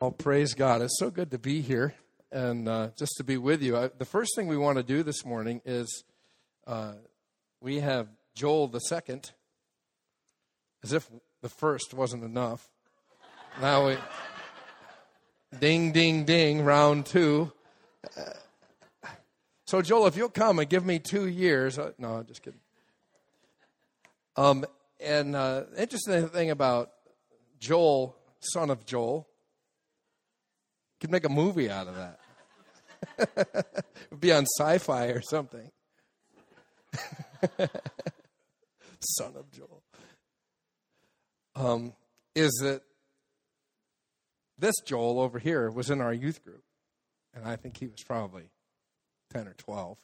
Well, praise God. It's so good to be here and uh, just to be with you. I, the first thing we want to do this morning is uh, we have Joel the second, as if the first wasn't enough. Now we, ding, ding, ding, round two. So, Joel, if you'll come and give me two years, uh, no, I'm just kidding. Um, and uh, interesting thing about Joel, son of Joel, could make a movie out of that. It'd be on sci-fi or something. Son of Joel. Um, is that this Joel over here was in our youth group, and I think he was probably ten or twelve.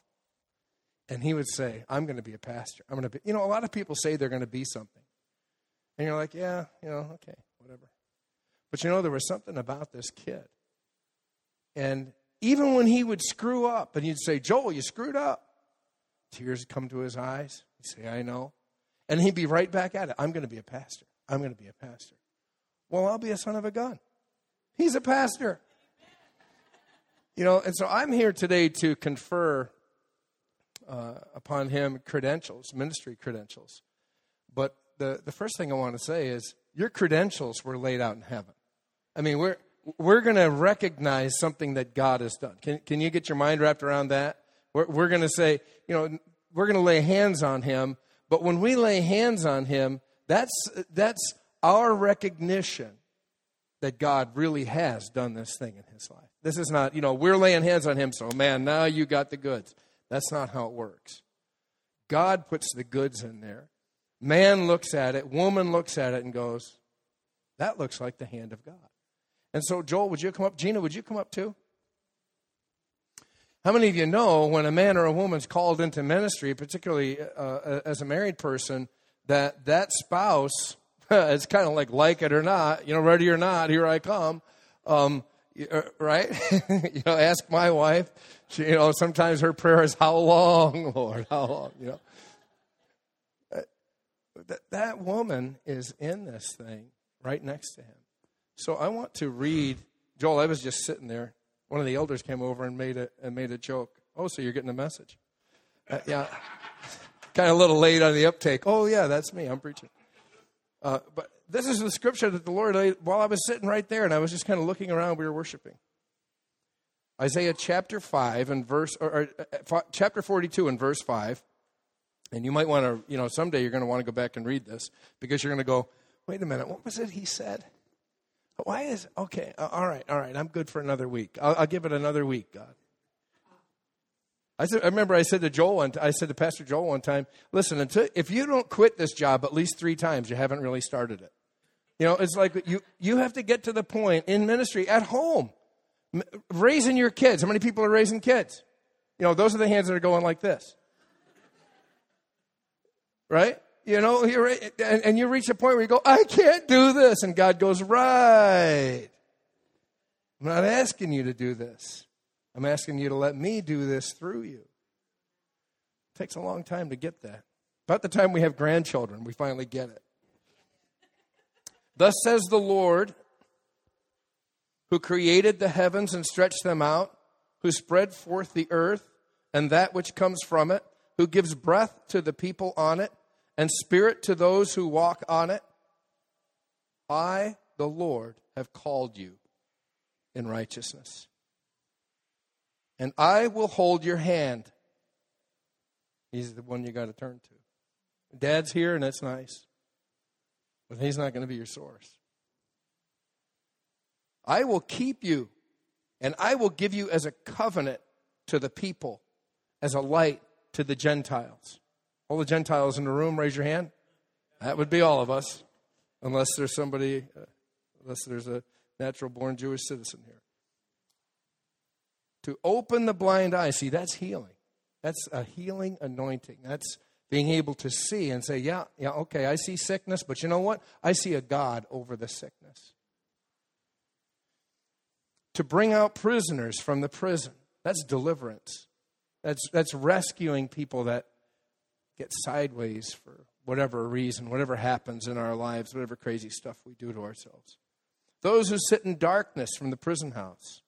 And he would say, "I'm going to be a pastor. I'm going to be." You know, a lot of people say they're going to be something, and you're like, "Yeah, you know, okay, whatever." But you know, there was something about this kid and even when he would screw up and you'd say, Joel, you screwed up, tears come to his eyes. He'd say, I know. And he'd be right back at it. I'm going to be a pastor. I'm going to be a pastor. Well, I'll be a son of a gun. He's a pastor. You know, and so I'm here today to confer uh, upon him credentials, ministry credentials. But the, the first thing I want to say is your credentials were laid out in heaven. I mean, we're, we're going to recognize something that God has done. Can, can you get your mind wrapped around that? We're, we're going to say, you know, we're going to lay hands on him, but when we lay hands on him, that's, that's our recognition that God really has done this thing in his life. This is not, you know, we're laying hands on him, so man, now you got the goods. That's not how it works. God puts the goods in there. Man looks at it, woman looks at it, and goes, that looks like the hand of God. And so, Joel, would you come up? Gina, would you come up too? How many of you know when a man or a woman's called into ministry, particularly uh, as a married person, that that spouse is kind of like like it or not, you know, ready or not, here I come, um, uh, right? you know, ask my wife. She, you know, sometimes her prayer is, "How long, Lord? How long?" You know, uh, that that woman is in this thing right next to him. So I want to read. Joel, I was just sitting there. One of the elders came over and made a and made a joke. Oh, so you're getting a message? Uh, yeah, kind of a little late on the uptake. Oh, yeah, that's me. I'm preaching. Uh, but this is the scripture that the Lord laid while I was sitting right there, and I was just kind of looking around. We were worshiping. Isaiah chapter five and verse, or, or uh, chapter forty-two and verse five. And you might want to, you know, someday you're going to want to go back and read this because you're going to go, wait a minute, what was it he said? Why is okay? All right, all right. I'm good for another week. I'll, I'll give it another week, God. I, said, I remember I said to Joel one, I said to Pastor Joel one time, listen, until, if you don't quit this job at least three times, you haven't really started it. You know, it's like you you have to get to the point in ministry at home, raising your kids. How many people are raising kids? You know, those are the hands that are going like this, right? You know, you're, and, and you reach a point where you go, I can't do this. And God goes, Right. I'm not asking you to do this. I'm asking you to let me do this through you. It takes a long time to get that. About the time we have grandchildren, we finally get it. Thus says the Lord, who created the heavens and stretched them out, who spread forth the earth and that which comes from it, who gives breath to the people on it and spirit to those who walk on it. I, the Lord, have called you in righteousness. And I will hold your hand. He's the one you got to turn to. Dad's here, and that's nice. But he's not going to be your source. I will keep you, and I will give you as a covenant to the people, as a light to the Gentiles. All the Gentiles in the room, raise your hand. That would be all of us, unless there's somebody, uh, unless there's a natural born Jewish citizen here. To open the blind eye. See, that's healing. That's a healing anointing. That's being able to see and say, yeah, yeah, okay, I see sickness, but you know what? I see a God over the sickness. To bring out prisoners from the prison. That's deliverance. That's, that's rescuing people that get sideways for whatever reason, whatever happens in our lives, whatever crazy stuff we do to ourselves. those who sit in darkness from the prison house.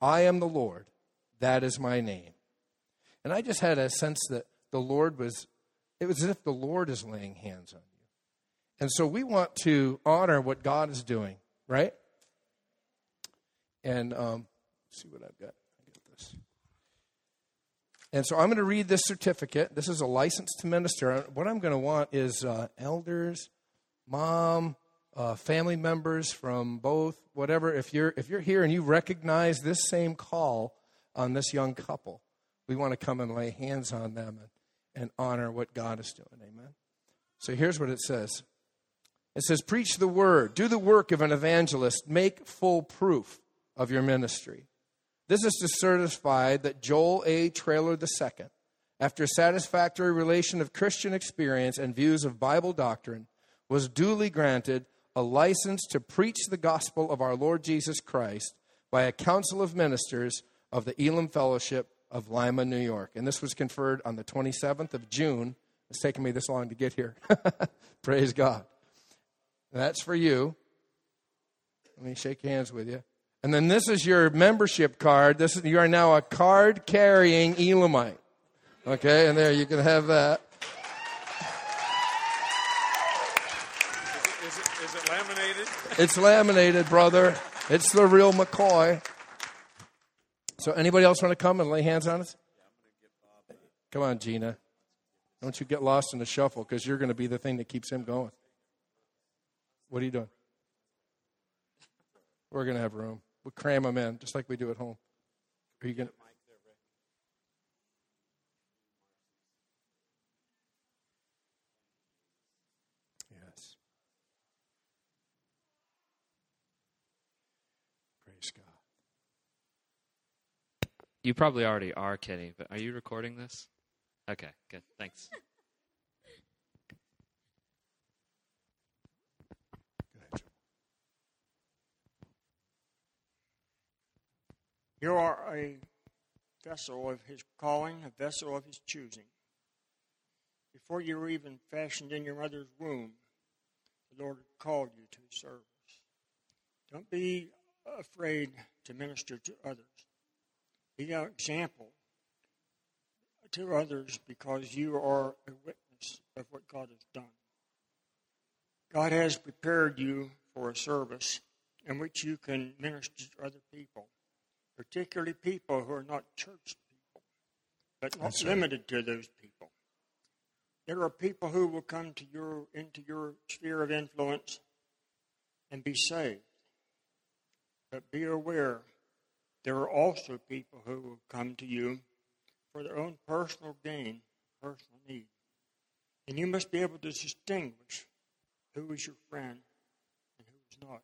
I am the Lord, that is my name. And I just had a sense that the Lord was, it was as if the Lord is laying hands on you. And so we want to honor what God is doing, right? And um, see what I've got. I got this. And so I'm going to read this certificate. This is a license to minister. What I'm going to want is uh, elders, mom, uh, family members from both, whatever. If you're if you're here and you recognize this same call on this young couple, we want to come and lay hands on them and, and honor what God is doing. Amen. So here's what it says. It says, Preach the word, do the work of an evangelist, make full proof of your ministry. This is to certify that Joel A. Traylor II, after satisfactory relation of Christian experience and views of Bible doctrine, was duly granted a license to preach the gospel of our Lord Jesus Christ by a council of ministers of the Elim Fellowship of Lima, New York. And this was conferred on the 27th of June. It's taken me this long to get here. Praise God. That's for you. Let me shake hands with you. And then this is your membership card. This is, you are now a card carrying Elimite. Okay, and there you can have that. Is it, is it laminated? It's laminated, brother. It's the real McCoy. So, anybody else want to come and lay hands on us? Come on, Gina. Don't you get lost in the shuffle because you're going to be the thing that keeps him going. What are you doing? We're going to have room. We'll cram them in just like we do at home. Are you going to? Yes. Praise God. You probably already are, Kenny, but are you recording this? Okay, good. Thanks. Go ahead, Joe. You are a vessel of his calling, a vessel of his choosing. Before you were even fashioned in your mother's womb, the Lord called you to his service. Don't be afraid to minister to others. Be an example to others because you are a witness of what God has done. God has prepared you for a service in which you can minister to other people particularly people who are not church people, but not That's right. limited to those people. There are people who will come to your into your sphere of influence and be saved. But be aware there are also people who will come to you for their own personal gain, personal need. And you must be able to distinguish who is your friend and who is not.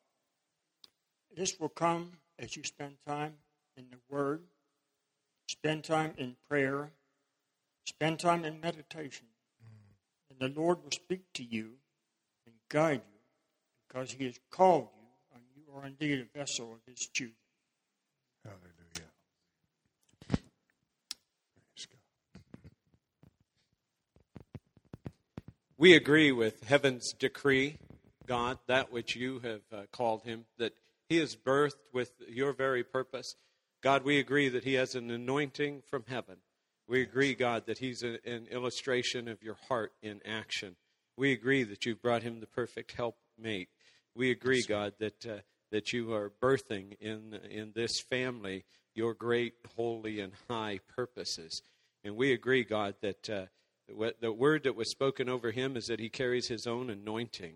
This will come as you spend time in the Word, spend time in prayer, spend time in meditation. And the Lord will speak to you and guide you because He has called you, and you are indeed a vessel of His choosing. Hallelujah. Praise God. We agree with heaven's decree, God, that which you have uh, called him, that he is birthed with your very purpose. God, we agree that he has an anointing from heaven. We agree, God, that he's a, an illustration of your heart in action. We agree that you've brought him the perfect helpmate. We agree, God, that uh, that you are birthing in in this family your great, holy, and high purposes. And we agree, God, that uh, the word that was spoken over him is that he carries his own anointing.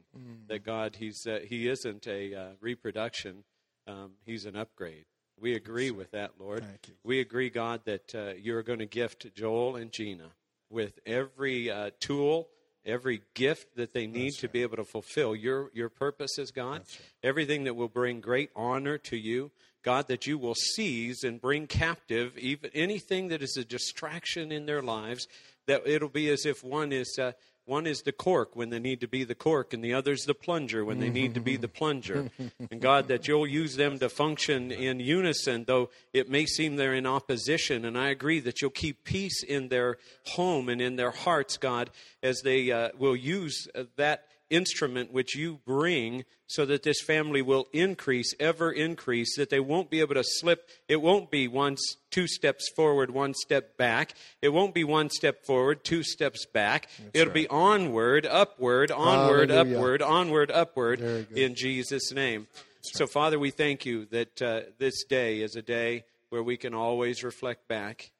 That God, he's uh, he isn't a uh, reproduction; um, he's an upgrade. We agree with that, Lord. Thank you. We agree, God, that uh, you're going to gift Joel and Gina with every uh, tool, every gift that they need That's to right. be able to fulfill your, your purposes, God. Right. Everything that will bring great honor to you. God, that you will seize and bring captive even anything that is a distraction in their lives. That it'll be as if one is uh, one is the cork when they need to be the cork, and the other's the plunger when they need to be the plunger. and God, that you'll use them to function in unison, though it may seem they're in opposition. And I agree that you'll keep peace in their home and in their hearts, God, as they uh, will use uh, that instrument which you bring so that this family will increase, ever increase, that they won't be able to slip. It won't be one, two steps forward, one step back. It won't be one step forward, two steps back. It'll be onward, upward, onward, Hallelujah. upward, onward, upward in Jesus' name. So, Father, we thank you that uh, this day is a day where we can always reflect back.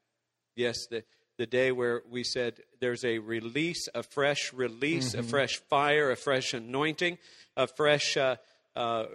Yes, the, the day where we said there's a release, a fresh release, a fresh fire, a fresh anointing, a fresh uh, uh,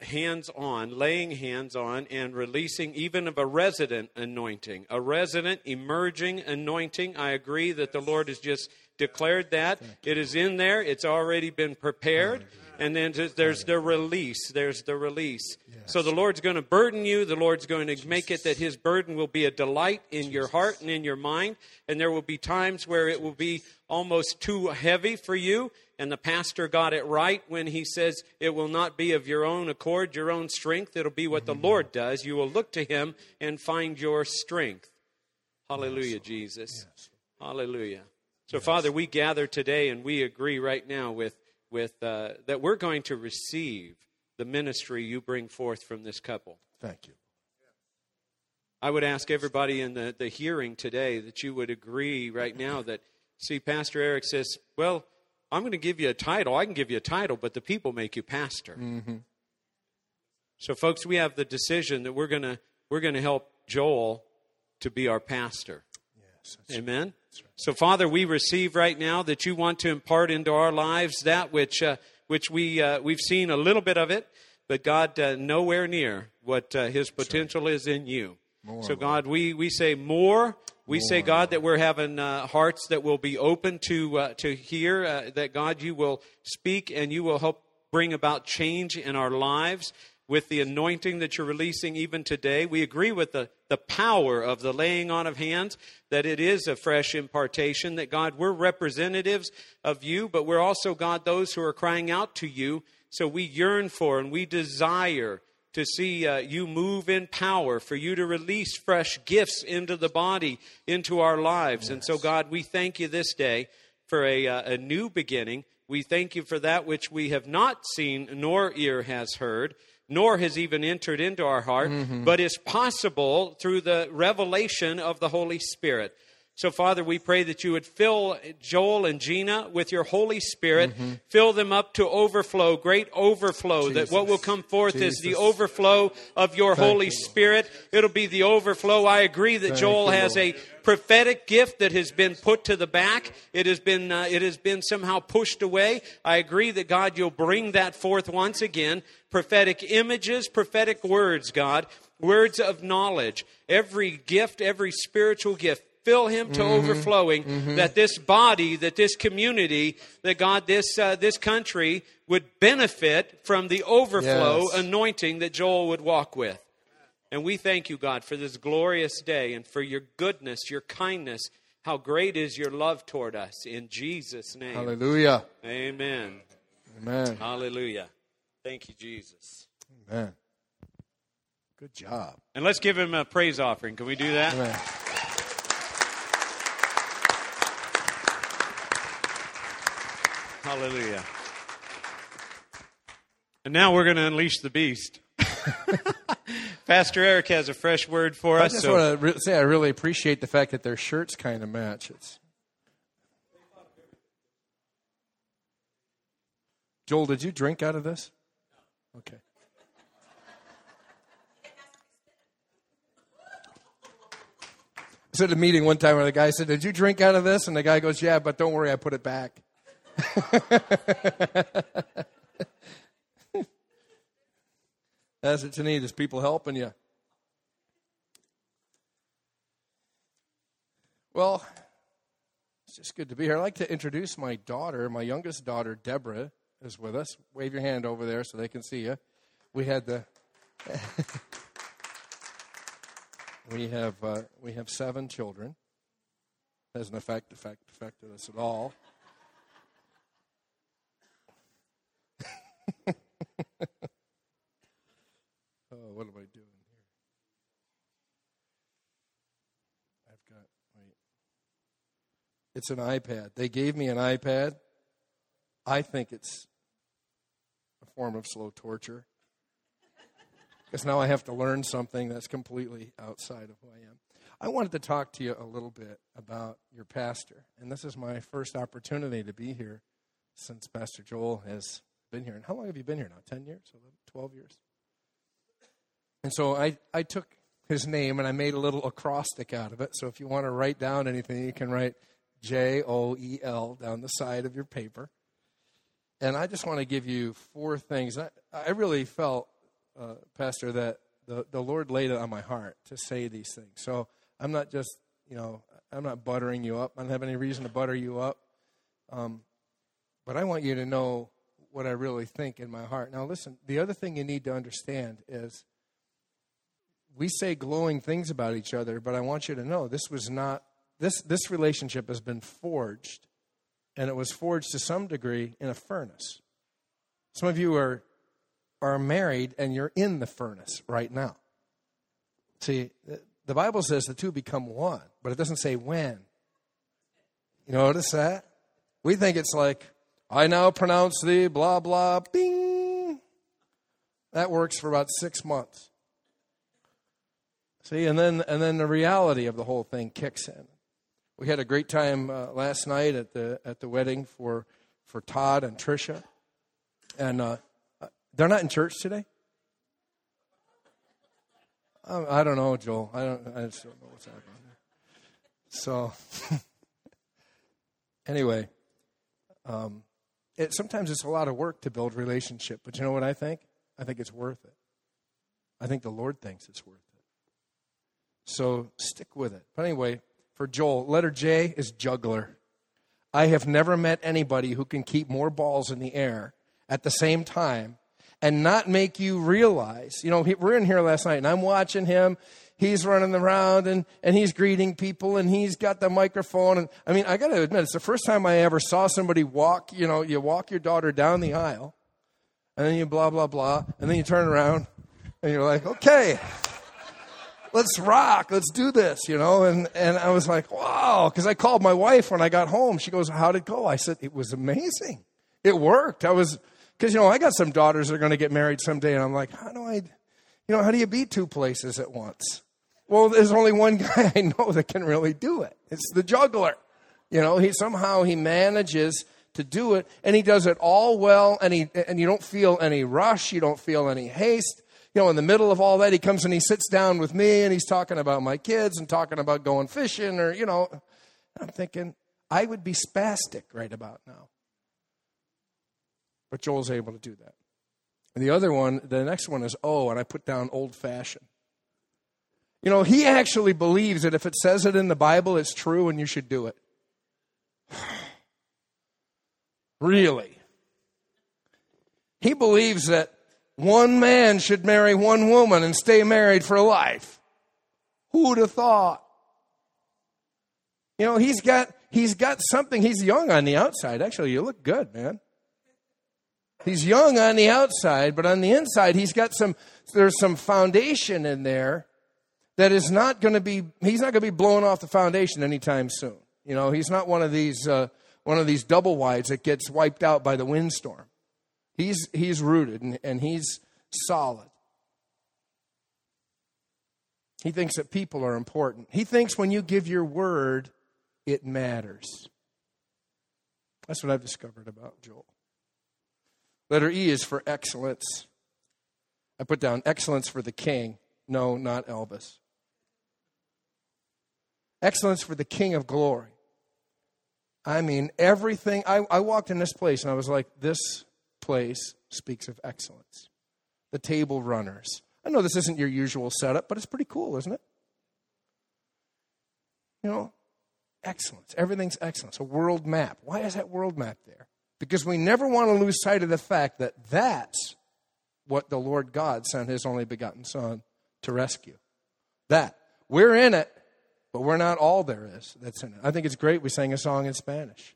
hands on, laying hands on, and releasing even of a resident anointing, a resident emerging anointing. I agree that the Lord has just declared that. It is in there, it's already been prepared. And then there's the release. There's the release. So the Lord's going to burden you. The Lord's going to make it that His burden will be a delight in your heart and in your mind. And there will be times where it will be almost too heavy for you. And the pastor got it right when he says it will not be of your own accord, your own strength. It'll be what the Lord does. You will look to Him and find your strength. Hallelujah, Jesus. Hallelujah. So, Father, we gather today and we agree right now with, with uh, that we're going to receive the ministry you bring forth from this couple. Thank you. I would ask everybody in the, the hearing today that you would agree right now that, see, Pastor Eric says, well, I'm going to give you a title. I can give you a title, but the people make you pastor. So, folks, we have the decision that we're going to we're going to help Joel to be our pastor. That's- Amen. So, Father, we receive right now that you want to impart into our lives that which uh, which we uh, we've seen a little bit of it, but God uh, nowhere near what uh, His potential is in you. so, God, we we say more. We say, God, that we're having uh, hearts that will be open to uh, to hear uh, that God, you will speak and you will help bring about change in our lives with the anointing that you're releasing even today. We agree with the, the power of the laying on of hands, that it is a fresh impartation, that God, we're representatives of you, but we're also, God, those who are crying out to you. So we yearn for and we desire to see uh, you move in power, for you to release fresh gifts into the body, into our lives. And so, God, we thank you this day for a, uh, a new beginning. We thank you for that which we have not seen, nor ear has heard, nor has even entered into our heart, mm-hmm. but is possible through the revelation of the Holy Spirit. So, Father, we pray that you would fill Joel and Gina with your Holy Spirit, fill them up to overflow, great overflow, that what will come forth is the overflow of your Thank Holy you, Spirit. It'll be the overflow. I agree that Thank Joel you, has Lord. a prophetic gift that has been put to the back. It has been uh, it has been somehow pushed away. I agree that God you'll bring that forth once again. Prophetic images, prophetic words, God, words of knowledge. Every gift, every spiritual gift fill him to overflowing that this body that this community that god this uh, this country would benefit from the overflow Yes. anointing that joel would walk with and we thank you, God, for this glorious day and for your goodness, your kindness. How great is your love toward us. In Jesus' name. Hallelujah. Amen. Amen. Hallelujah. Thank you, Jesus. Amen. Good job. And let's give him a praise offering. Can we do that? Amen. Hallelujah. And now we're going to unleash the beast. Pastor Eric has a fresh word for I us. I just so- want to re- say I really appreciate the fact that their shirts kind of match. It's... Joel, did you drink out of this? Okay. I was at a meeting one time where the guy said, Did you drink out of this? And the guy goes, Yeah, but don't worry, I put it back. That's what you need is people helping you. Well, it's just good to be here. I'd like to introduce my daughter. My youngest daughter, Deborah, is with us. Wave your hand over there so they can see you. We had the. we have uh, we have seven children. Doesn't affect affect affected us at all. What am I doing here? I've got wait. It's an iPad. They gave me an iPad I think it's a form of slow torture. Because now I have to learn something that's completely outside of who I am. I wanted to talk to you a little bit about your pastor. And this is my first opportunity to be here since Pastor Joel has been here. And how long have you been here now? 10 years? 11, 12 years? And so I, I took his name and I made a little acrostic out of it. So if you want to write down anything, you can write J O E L down the side of your paper. And I just want to give you four things. I, I really felt, uh, Pastor, that the, the Lord laid it on my heart to say these things. So I'm not just, you know, I'm not buttering you up. I don't have any reason to butter you up. Um, but I want you to know what I really think in my heart. Now, listen, the other thing you need to understand is we say glowing things about each other, but I want you to know this was not, this, this relationship has been forged, and it was forged to some degree in a furnace. Some of you are, are married and you're in the furnace right now. See, the Bible says the two become one, but it doesn't say when. You notice that? We think it's like, I now pronounce thee, blah, blah, bing. That works for about six months. See, and then and then the reality of the whole thing kicks in. We had a great time uh, last night at the at the wedding for for Todd and Trisha, and uh, they're not in church today. Um, I don't know, Joel. I don't. I just don't know what's happening. So, anyway, um, it, sometimes it's a lot of work to build relationship, but you know what I think? I think it's worth it. I think the Lord thinks it's worth it. So stick with it. But anyway, for Joel, letter J is juggler. I have never met anybody who can keep more balls in the air at the same time and not make you realize. You know, we're in here last night and I'm watching him. He's running around and, and he's greeting people and he's got the microphone. And I mean, I got to admit, it's the first time I ever saw somebody walk, you know, you walk your daughter down the aisle and then you blah, blah, blah. And then you turn around and you're like, okay let's rock, let's do this, you know. And, and I was like, wow, because I called my wife when I got home. She goes, how'd it go? I said, it was amazing. It worked. I was, because, you know, I got some daughters that are going to get married someday, and I'm like, how do I, you know, how do you be two places at once? Well, there's only one guy I know that can really do it. It's the juggler. You know, he somehow he manages to do it, and he does it all well, and he and you don't feel any rush, you don't feel any haste you know, in the middle of all that, he comes and he sits down with me and he's talking about my kids and talking about going fishing or, you know, I'm thinking, I would be spastic right about now. But Joel's able to do that. And the other one, the next one is oh, and I put down old fashioned. You know, he actually believes that if it says it in the Bible, it's true and you should do it. really? He believes that one man should marry one woman and stay married for life. Who'd have thought? You know, he's got he's got something. He's young on the outside. Actually, you look good, man. He's young on the outside, but on the inside, he's got some there's some foundation in there that is not going to be he's not going to be blown off the foundation anytime soon. You know, he's not one of these uh, one of these double wides that gets wiped out by the windstorm. He's, he's rooted and, and he's solid. He thinks that people are important. He thinks when you give your word, it matters. That's what I've discovered about Joel. Letter E is for excellence. I put down excellence for the king. No, not Elvis. Excellence for the king of glory. I mean, everything. I, I walked in this place and I was like, this place speaks of excellence. The table runners. I know this isn't your usual setup, but it's pretty cool, isn't it? You know, excellence. Everything's excellence. A world map. Why is that world map there? Because we never want to lose sight of the fact that that's what the Lord God sent his only begotten Son to rescue. That. We're in it, but we're not all there is that's in it. I think it's great we sang a song in Spanish.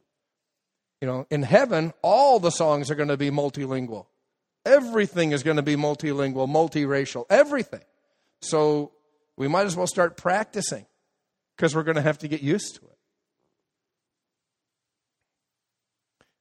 You know, in heaven, all the songs are going to be multilingual. Everything is going to be multilingual, multiracial, everything. So we might as well start practicing because we're going to have to get used to it.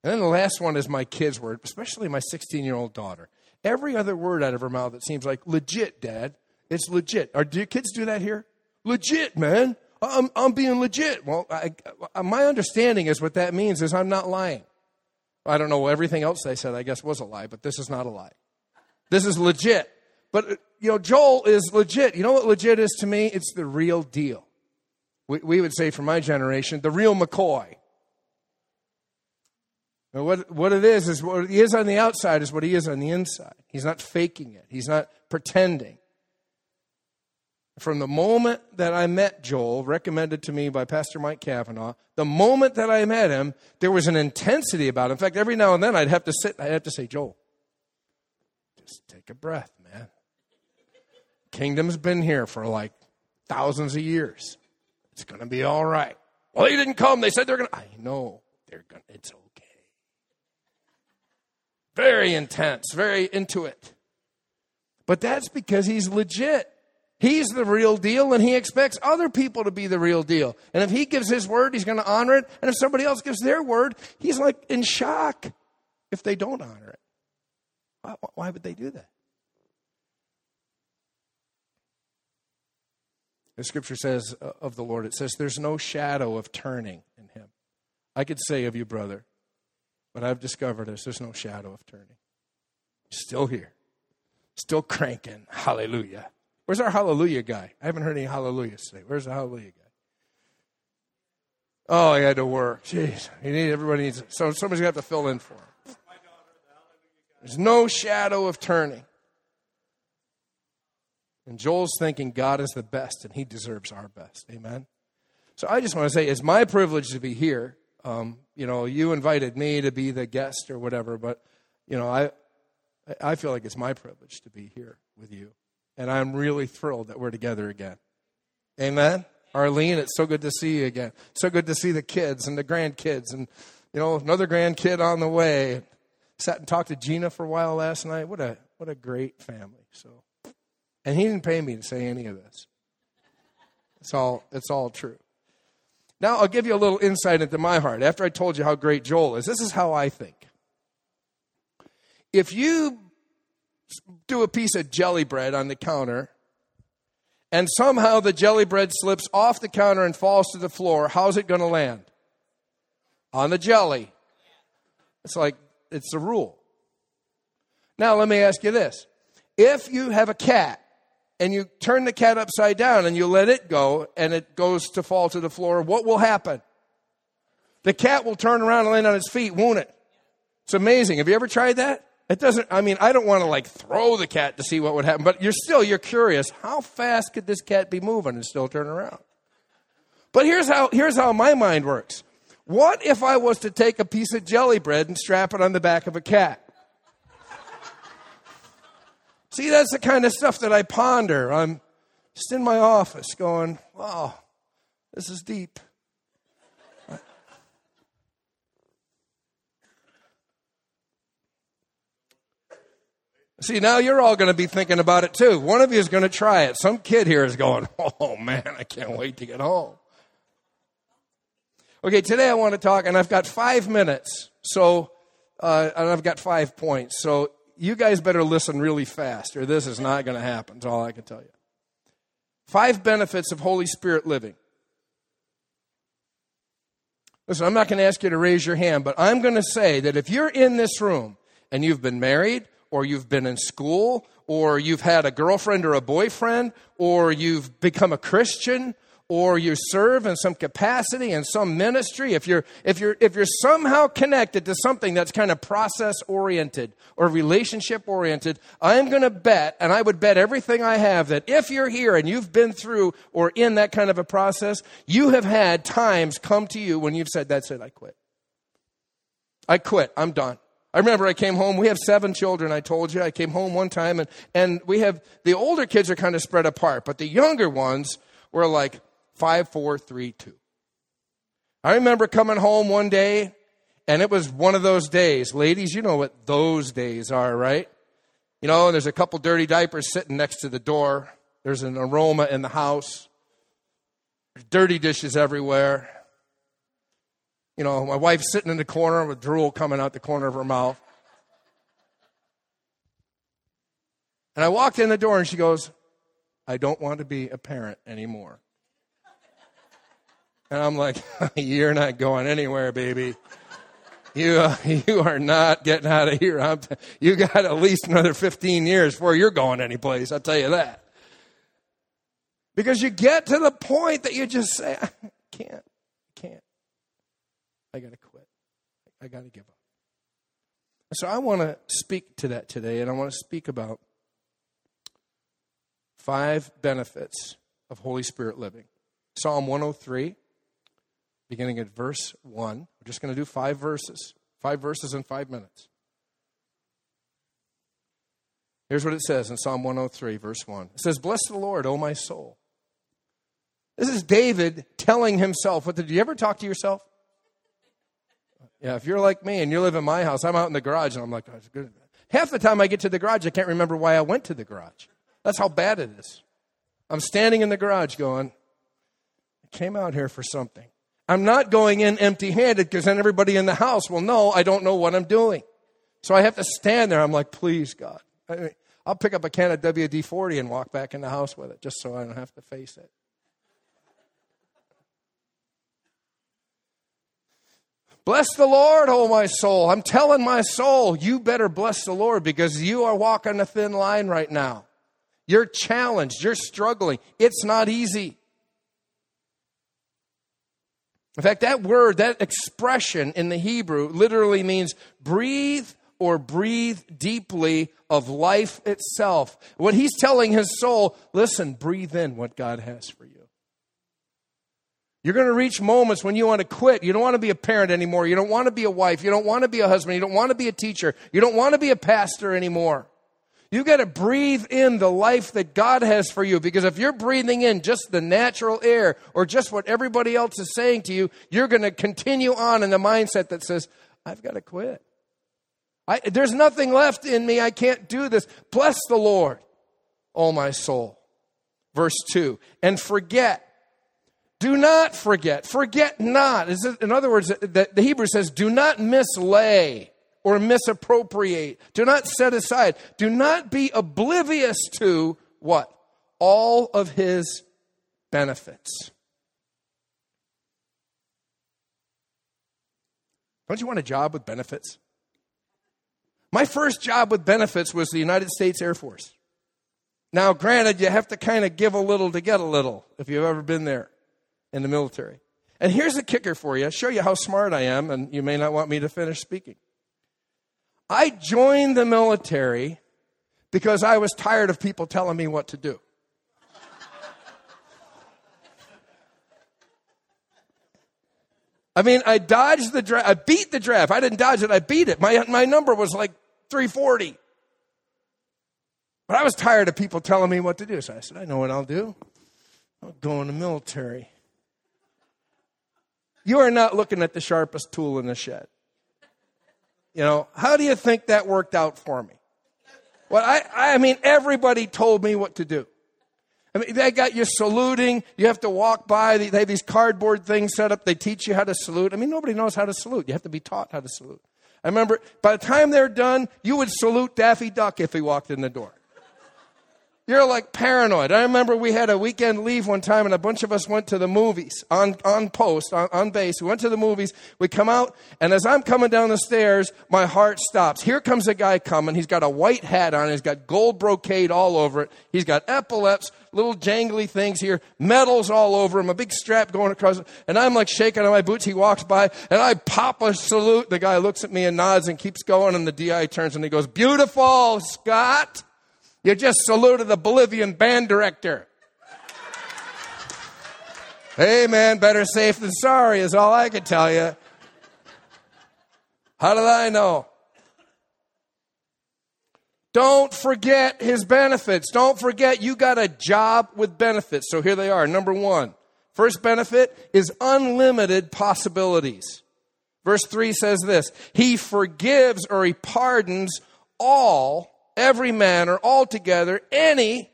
And then the last one is my kids' word, especially my 16 year old daughter. Every other word out of her mouth, it seems like legit, Dad. It's legit. Are do your kids do that here? Legit, man. I'm, I'm being legit. Well, I, my understanding is what that means is I'm not lying. I don't know. Everything else they said, I guess, was a lie, but this is not a lie. This is legit. But, uh, you know, Joel is legit. You know what legit is to me? It's the real deal. We, we would say for my generation, the real McCoy. Now what, what it is, is what he is on the outside is what he is on the inside. He's not faking it, he's not pretending. From the moment that I met Joel, recommended to me by Pastor Mike Kavanaugh, the moment that I met him, there was an intensity about it. In fact, every now and then I'd have to sit, I'd have to say, Joel, just take a breath, man. Kingdom's been here for like thousands of years. It's going to be all right. Well, they didn't come. They said they're going to. I know. They're going to. It's okay. Very intense, very into it. But that's because he's legit. He's the real deal, and he expects other people to be the real deal. And if he gives his word, he's going to honor it. And if somebody else gives their word, he's like in shock if they don't honor it. Why, why would they do that? The scripture says uh, of the Lord, it says, There's no shadow of turning in him. I could say of you, brother, but I've discovered this there's no shadow of turning. Still here, still cranking. Hallelujah. Where's our hallelujah guy? I haven't heard any hallelujahs today. Where's the hallelujah guy? Oh, he had to work. Jeez. He need, everybody needs, so somebody's have to fill in for him. There's no shadow of turning. And Joel's thinking God is the best and he deserves our best. Amen. So I just want to say it's my privilege to be here. Um, you know, you invited me to be the guest or whatever, but you know, I I feel like it's my privilege to be here with you. And I'm really thrilled that we're together again. Amen. Arlene, it's so good to see you again. So good to see the kids and the grandkids and you know, another grandkid on the way. Sat and talked to Gina for a while last night. What a what a great family. So and he didn't pay me to say any of this. It's all, it's all true. Now, I'll give you a little insight into my heart. After I told you how great Joel is, this is how I think. If you do a piece of jelly bread on the counter and somehow the jelly bread slips off the counter and falls to the floor, how's it going to land? On the jelly. It's like, it's a rule. Now, let me ask you this. If you have a cat and you turn the cat upside down and you let it go and it goes to fall to the floor, what will happen? The cat will turn around and land on its feet, won't it? It's amazing. Have you ever tried that? It doesn't, I mean, I don't want to like throw the cat to see what would happen, but you're still, you're curious. How fast could this cat be moving and still turn around? But here's how, here's how my mind works. What if I was to take a piece of jelly bread and strap it on the back of a cat? See, that's the kind of stuff that I ponder. I'm just in my office going, wow, this is deep. See, now you're all going to be thinking about it too. One of you is going to try it. Some kid here is going, oh man, I can't wait to get home. Okay, today I want to talk, and I've got five minutes. So, uh, and I've got five points. So you guys better listen really fast, or this is not going to happen. That's all I can tell you. Five benefits of Holy Spirit living. Listen, I'm not going to ask you to raise your hand, but I'm going to say that if you're in this room and you've been married, or you've been in school, or you've had a girlfriend or a boyfriend, or you've become a Christian, or you serve in some capacity in some ministry, if you're, if you're, if you're somehow connected to something that's kind of process oriented or relationship oriented, I'm going to bet, and I would bet everything I have that if you're here and you've been through or in that kind of a process, you have had times come to you when you've said, that's it, I quit. I quit. I'm done. I remember I came home. We have seven children, I told you. I came home one time and, and we have the older kids are kind of spread apart, but the younger ones were like, Five, four, three, two. I remember coming home one day, and it was one of those days. Ladies, you know what those days are, right? You know, there's a couple dirty diapers sitting next to the door. There's an aroma in the house. Dirty dishes everywhere. You know, my wife's sitting in the corner with drool coming out the corner of her mouth. And I walked in the door and she goes, I don't want to be a parent anymore. And I'm like, you're not going anywhere, baby. You, uh, you are not getting out of here. I'm t- you got at least another 15 years before you're going anyplace. I'll tell you that. Because you get to the point that you just say, I can't, can't. I got to quit. I got to give up. So I want to speak to that today, and I want to speak about five benefits of Holy Spirit living. Psalm 103 beginning at verse 1. We're just going to do five verses, five verses in five minutes. Here's what it says in Psalm 103, verse 1. It says, Bless the Lord, O my soul. This is David telling himself. What did you ever talk to yourself? Yeah, if you're like me and you live in my house, I'm out in the garage and I'm like, oh. Half the time I get to the garage, I can't remember why I went to the garage. That's how bad it is. I'm standing in the garage going, I came out here for something. I'm not going in empty handed because then everybody in the house will know I don't know what I'm doing. So I have to stand there. I'm like, please, God. I mean, I'll pick up a can of WD 40 and walk back in the house with it just so I don't have to face it. Bless the Lord, oh my soul. I'm telling my soul, you better bless the Lord because you are walking a thin line right now. You're challenged, you're struggling. It's not easy. In fact, that word, that expression in the Hebrew literally means breathe or breathe deeply of life itself. What he's telling his soul, listen, breathe in what God has for you. You're going to reach moments when you want to quit. You don't want to be a parent anymore. You don't want to be a wife. You don't want to be a husband. You don't want to be a teacher. You don't want to be a pastor anymore. You got to breathe in the life that God has for you because if you're breathing in just the natural air or just what everybody else is saying to you, you're going to continue on in the mindset that says, I've got to quit. I, there's nothing left in me. I can't do this. Bless the Lord, oh my soul. Verse 2 and forget. Do not forget. Forget not. In other words, the Hebrew says, do not mislay or misappropriate. Do not set aside. Do not be oblivious to what? All of his benefits. Don't you want a job with benefits? My first job with benefits was the United States Air Force. Now, granted, you have to kind of give a little to get a little if you've ever been there in the military. And here's a kicker for you. I'll show you how smart I am, and you may not want me to finish speaking. I joined the military because I was tired of people telling me what to do. I mean, I dodged the draft. I beat the draft. I didn't dodge it. I beat it. My, my number was like 340. But I was tired of people telling me what to do. So I said, I know what I'll do. I'll go in the military. You are not looking at the sharpest tool in the shed. You know, how do you think that worked out for me? Well, I, I mean, everybody told me what to do. I mean, they got you saluting. You have to walk by. They have these cardboard things set up. They teach you how to salute. I mean, nobody knows how to salute. You have to be taught how to salute. I remember by the time they're done, you would salute Daffy Duck if he walked in the door. You're like paranoid. I remember we had a weekend leave one time and a bunch of us went to the movies on, on post, on, on base. We went to the movies. We come out and as I'm coming down the stairs, my heart stops. Here comes a guy coming. He's got a white hat on. He's got gold brocade all over it. He's got epaulets, little jangly things here, medals all over him, a big strap going across. And I'm like shaking on my boots. He walks by and I pop a salute. The guy looks at me and nods and keeps going and the DI turns and he goes, beautiful, Scott. You just saluted the Bolivian band director. hey, man, better safe than sorry is all I can tell you. How did I know? Don't forget his benefits. Don't forget you got a job with benefits. So here they are. Number one, first benefit is unlimited possibilities. Verse 3 says this He forgives or he pardons all every man or altogether any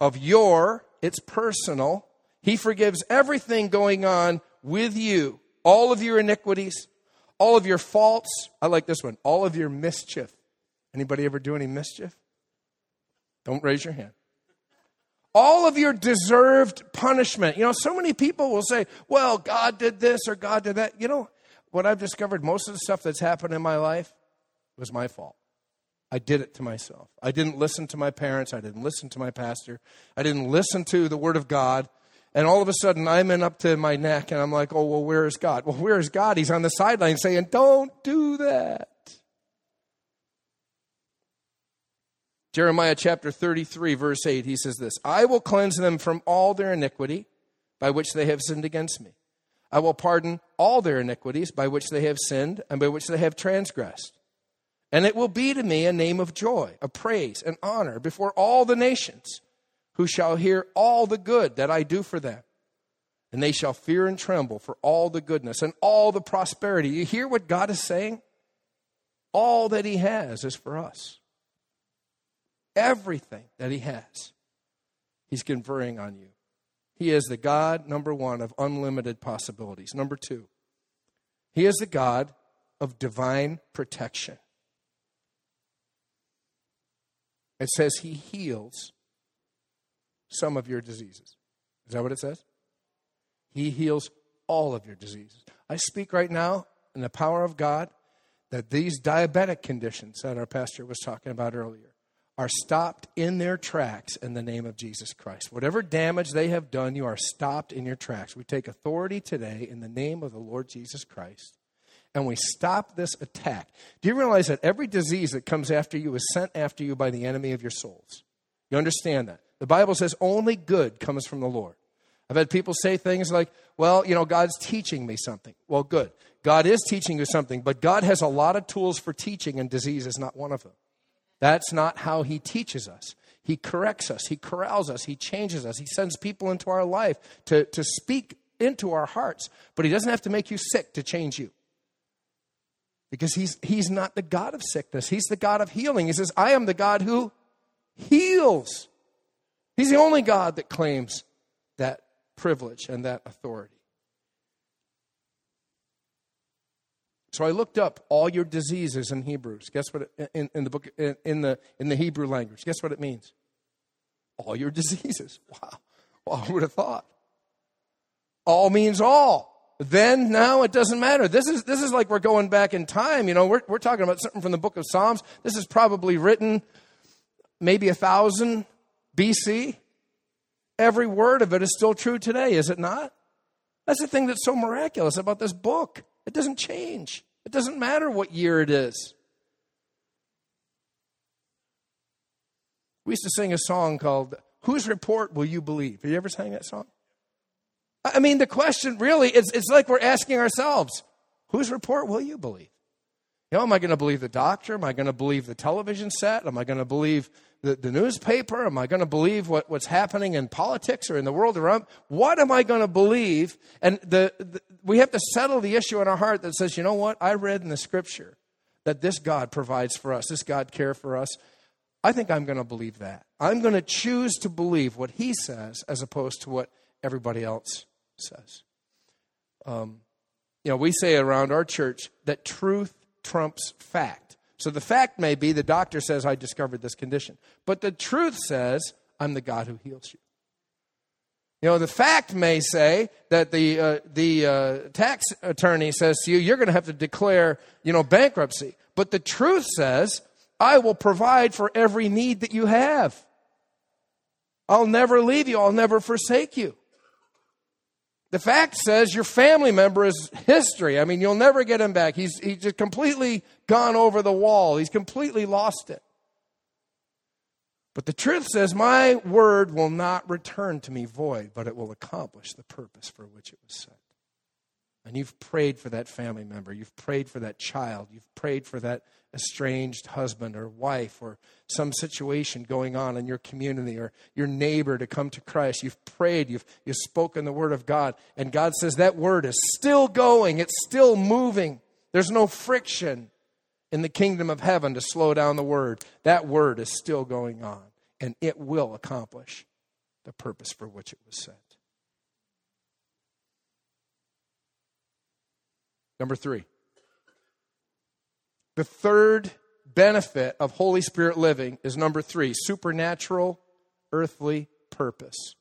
of your, it's personal. He forgives everything going on with you, all of your iniquities, all of your faults. I like this one. All of your mischief. Anybody ever do any mischief? Don't raise your hand. All of your deserved punishment. You know, so many people will say, well, God did this or God did that. You know, what I've discovered, most of the stuff that's happened in my life was my fault. I did it to myself. I didn't listen to my parents. I didn't listen to my pastor. I didn't listen to the Word of God. And all of a sudden, I'm in up to my neck, and I'm like, oh, well, where is God? Well, where is God? He's on the sideline saying, don't do that. Jeremiah chapter 33, verse 8, he says this I will cleanse them from all their iniquity by which they have sinned against me. I will pardon all their iniquities by which they have sinned and by which they have transgressed. And it will be to me a name of joy, a praise, and honor before all the nations, who shall hear all the good that I do for them. And they shall fear and tremble for all the goodness and all the prosperity. You hear what God is saying? All that He has is for us. Everything that He has, He's conferring on you. He is the God, number one, of unlimited possibilities. Number two, He is the God of divine protection. It says He heals some of your diseases. Is that what it says? He heals all of your diseases. I speak right now in the power of God that these diabetic conditions that our pastor was talking about earlier are stopped in their tracks in the name of Jesus Christ. Whatever damage they have done, you are stopped in your tracks. We take authority today in the name of the Lord Jesus Christ and we stop this attack. Do you realize that every disease that comes after you is sent after you by the enemy of your souls? You understand that? The Bible says only good comes from the Lord. I've had people say things like, well, you know, God's teaching me something. Well, good. God is teaching you something, but God has a lot of tools for teaching, and disease is not one of them. That's not how He teaches us. He corrects us, He corrals us, He changes us, He sends people into our life to, to speak into our hearts, but He doesn't have to make you sick to change you. Because he's, he's not the God of sickness, He's the God of healing. He says, I am the God who heals. He's the only God that claims that privilege and that authority. So I looked up all your diseases in Hebrews. Guess what? It, in, in the book in, in, the in the Hebrew language. Guess what it means? All your diseases. Wow. Well, I would have thought. All means all. Then, now, it doesn't matter. This is this is like we're going back in time. You know, we're we're talking about something from the book of Psalms. This is probably written maybe a thousand BC. Every word of it is still true today, is it not? That's the thing that's so miraculous about this book. It doesn't change. It doesn't matter what year it is. We used to sing a song called Whose Report Will You Believe? Have you ever sang that song? I mean, the question really is it's like we're asking ourselves, whose report will you believe? You know, am I going to believe the doctor? Am I going to believe the television set? Am I going to believe the, the newspaper? Am I going to believe what, what's happening in politics or in the world around? What am I going to believe? And the, the, we have to settle the issue in our heart that says, you know what? I read in the scripture that this God provides for us, this God cares for us. I think I'm going to believe that. I'm going to choose to believe what he says as opposed to what everybody else says. Um, you know, we say around our church that truth trumps fact. So the fact may be the doctor says, I discovered this condition. But the truth says, I'm the God who heals you. You know, the fact may say that the, uh, the uh, tax attorney says to you, you're going to have to declare, you know, bankruptcy. But the truth says, I will provide for every need that you have. I'll never leave you. I'll never forsake you. The fact says your family member is history. I mean, you'll never get him back. He's, he's just completely gone over the wall, he's completely lost it. But the truth says, My word will not return to me void, but it will accomplish the purpose for which it was sent. And you've prayed for that family member. You've prayed for that child. You've prayed for that estranged husband or wife or some situation going on in your community or your neighbor to come to Christ. You've prayed, you've, you've spoken the word of God, and God says that word is still going, it's still moving. There's no friction in the kingdom of heaven to slow down the word. That word is still going on, and it will accomplish the purpose for which it was sent. Number three. The third benefit of Holy Spirit living is number three supernatural earthly purpose.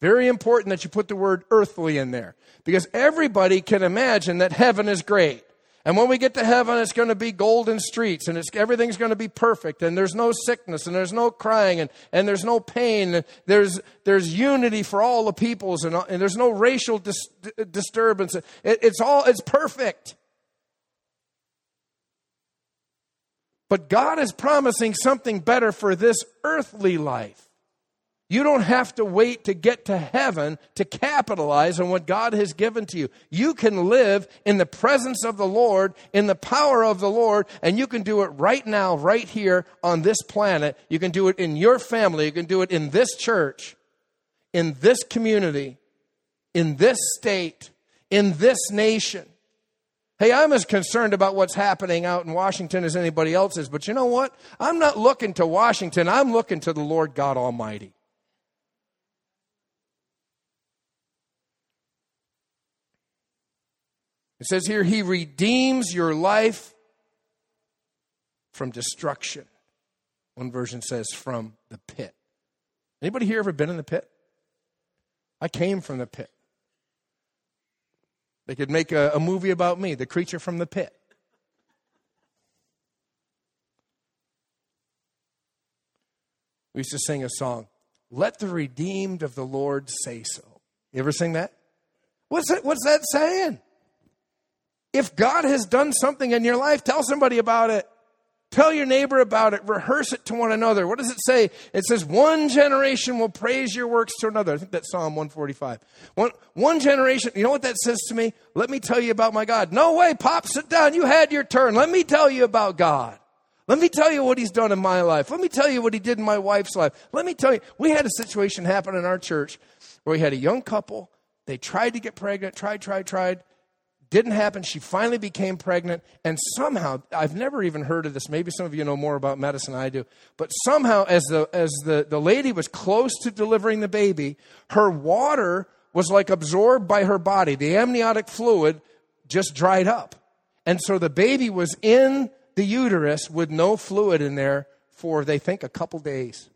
Very important that you put the word earthly in there because everybody can imagine that heaven is great. And when we get to heaven, it's going to be golden streets and everything's going to be perfect and there's no sickness and there's no crying and, and there's no pain. There's, there's unity for all the peoples and, and there's no racial dis, disturbance. It, it's all, it's perfect. But God is promising something better for this earthly life. You don't have to wait to get to heaven to capitalize on what God has given to you. You can live in the presence of the Lord, in the power of the Lord, and you can do it right now, right here on this planet. You can do it in your family. You can do it in this church, in this community, in this state, in this nation. Hey, I'm as concerned about what's happening out in Washington as anybody else is, but you know what? I'm not looking to Washington, I'm looking to the Lord God Almighty. It says here, He redeems your life from destruction. One version says from the pit. Anybody here ever been in the pit? I came from the pit. They could make a, a movie about me, the creature from the pit. We used to sing a song, Let the redeemed of the Lord say so. You ever sing that? What's that, what's that saying? If God has done something in your life, tell somebody about it. Tell your neighbor about it. Rehearse it to one another. What does it say? It says, one generation will praise your works to another. I think that's Psalm 145. One, one generation, you know what that says to me? Let me tell you about my God. No way, Pop, sit down. You had your turn. Let me tell you about God. Let me tell you what he's done in my life. Let me tell you what he did in my wife's life. Let me tell you, we had a situation happen in our church where we had a young couple. They tried to get pregnant, tried, tried, tried. Didn't happen. She finally became pregnant, and somehow, I've never even heard of this. Maybe some of you know more about medicine I do. But somehow, as the, as the, the lady was close to delivering the baby, her water was like absorbed by her body. The amniotic fluid just dried up. And so the baby was in the uterus with no fluid in there for, they think, a couple days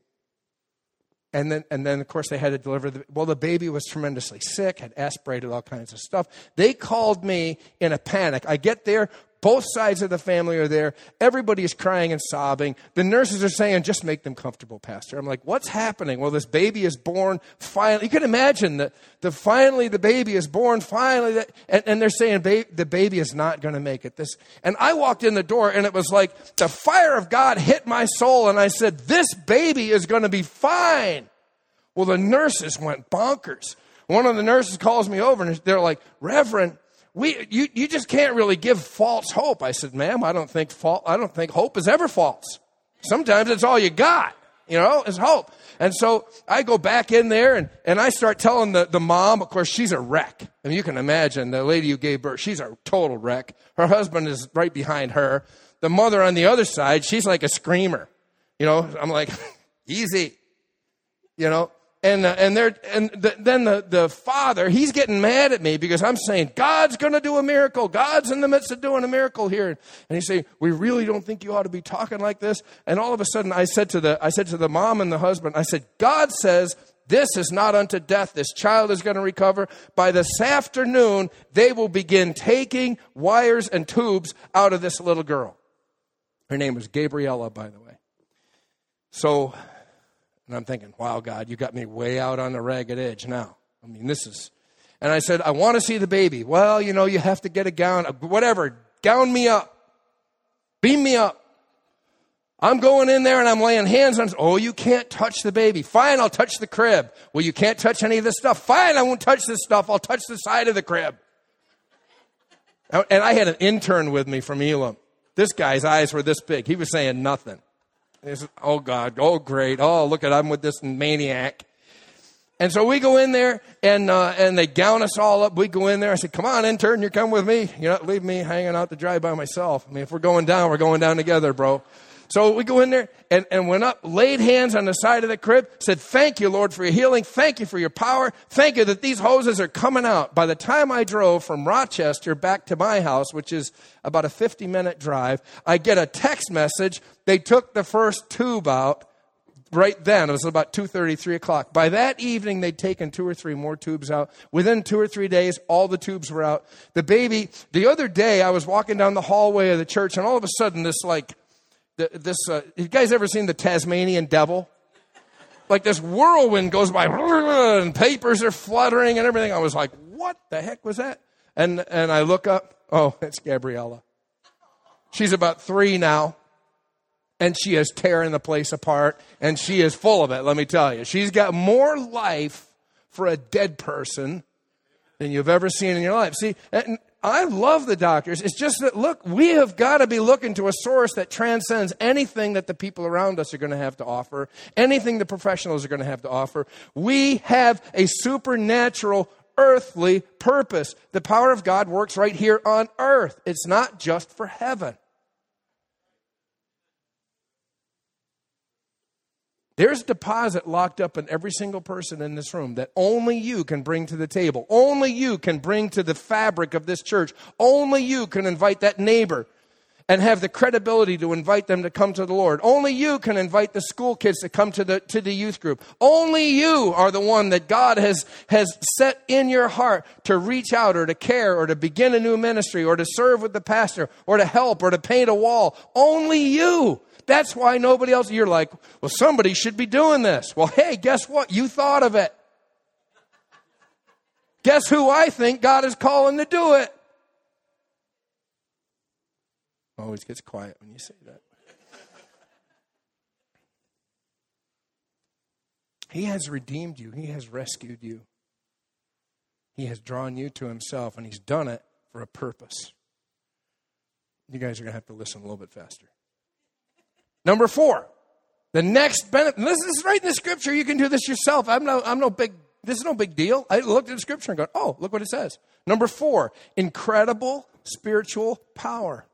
and then and then of course they had to deliver the well the baby was tremendously sick had aspirated all kinds of stuff. They called me in a panic. I get there both sides of the family are there. Everybody is crying and sobbing. The nurses are saying just make them comfortable pastor. I'm like what's happening? Well this baby is born finally. You can imagine that the finally the baby is born finally that, and, and they're saying the baby is not going to make it. This and i walked in the door and it was like the fire of god hit my soul and i said this baby is going to be fine. Well the nurses went bonkers. One of the nurses calls me over and they're like reverend we, you, you just can't really give false hope. I said, ma'am, I don't think fault, I don't think hope is ever false. Sometimes it's all you got, you know, is hope. And so I go back in there and, and I start telling the, the mom, of course, she's a wreck. Mean, you can imagine the lady who gave birth, she's a total wreck. Her husband is right behind her. The mother on the other side, she's like a screamer. You know, I'm like, easy. You know, and uh, and they're and the, then the the father he's getting mad at me because I'm saying God's going to do a miracle. God's in the midst of doing a miracle here, and he's saying we really don't think you ought to be talking like this. And all of a sudden, I said to the I said to the mom and the husband, I said, God says this is not unto death. This child is going to recover. By this afternoon, they will begin taking wires and tubes out of this little girl. Her name was Gabriella, by the way. So and I'm thinking, wow, God, you got me way out on the ragged edge now. I mean, this is. And I said, I want to see the baby. Well, you know, you have to get a gown, whatever. Gown me up. Beam me up. I'm going in there and I'm laying hands on. Oh, you can't touch the baby. Fine, I'll touch the crib. Well, you can't touch any of this stuff. Fine, I won't touch this stuff. I'll touch the side of the crib. And I had an intern with me from Elim. This guy's eyes were this big. He was saying nothing oh God, oh great, oh look at I'm with this maniac. And so we go in there and uh, and they gown us all up. We go in there. I said, "Come on, intern, you come with me. You're not leaving me hanging out to dry by myself. I mean, if we're going down, we're going down together, bro." So we go in there and, and went up, laid hands on the side of the crib, said, Thank you, Lord, for your healing. Thank you for your power. Thank you that these hoses are coming out. By the time I drove from Rochester back to my house, which is about a 50 minute drive, I get a text message. They took the first tube out right then. It was about 2.30, 3 o'clock. By that evening, they'd taken two or three more tubes out. Within two or three days, all the tubes were out. The baby, the other day, I was walking down the hallway of the church, and all of a sudden, this like, this, uh, you guys ever seen the Tasmanian devil? Like this whirlwind goes by, and papers are fluttering and everything. I was like, what the heck was that? And, and I look up, oh, it's Gabriella. She's about three now and she is tearing the place apart and she is full of it let me tell you she's got more life for a dead person than you've ever seen in your life see i love the doctors. It's just that look we have got to be looking to a source that transcends anything that the people around us are going to have to offer anything the professionals are going to have to offer. We have a supernatural earthly purpose. The power of god works right here on earth. It's not just for heaven There's a deposit locked up in every single person in this room that only you can bring to the table. Only you can bring to the fabric of this church. Only you can invite that neighbor and have the credibility to invite them to come to the Lord. Only you can invite the school kids to come to the, to the youth group. Only you are the one that God has, has set in your heart to reach out or to care or to begin a new ministry or to serve with the pastor or to help or to paint a wall. Only you. That's why nobody else, you're like, well, somebody should be doing this. Well, hey, guess what? You thought of it. Guess who I think God is calling to do it? Always gets quiet when you say that. He has redeemed you, He has rescued you. He has drawn you to Himself, and He's done it for a purpose. You guys are going to have to listen a little bit faster. Number four, the next benefit. This is right in the scripture. You can do this yourself. I'm no, I'm no big, this is no big deal. I looked at the scripture and go, oh, look what it says. Number four, incredible spiritual power.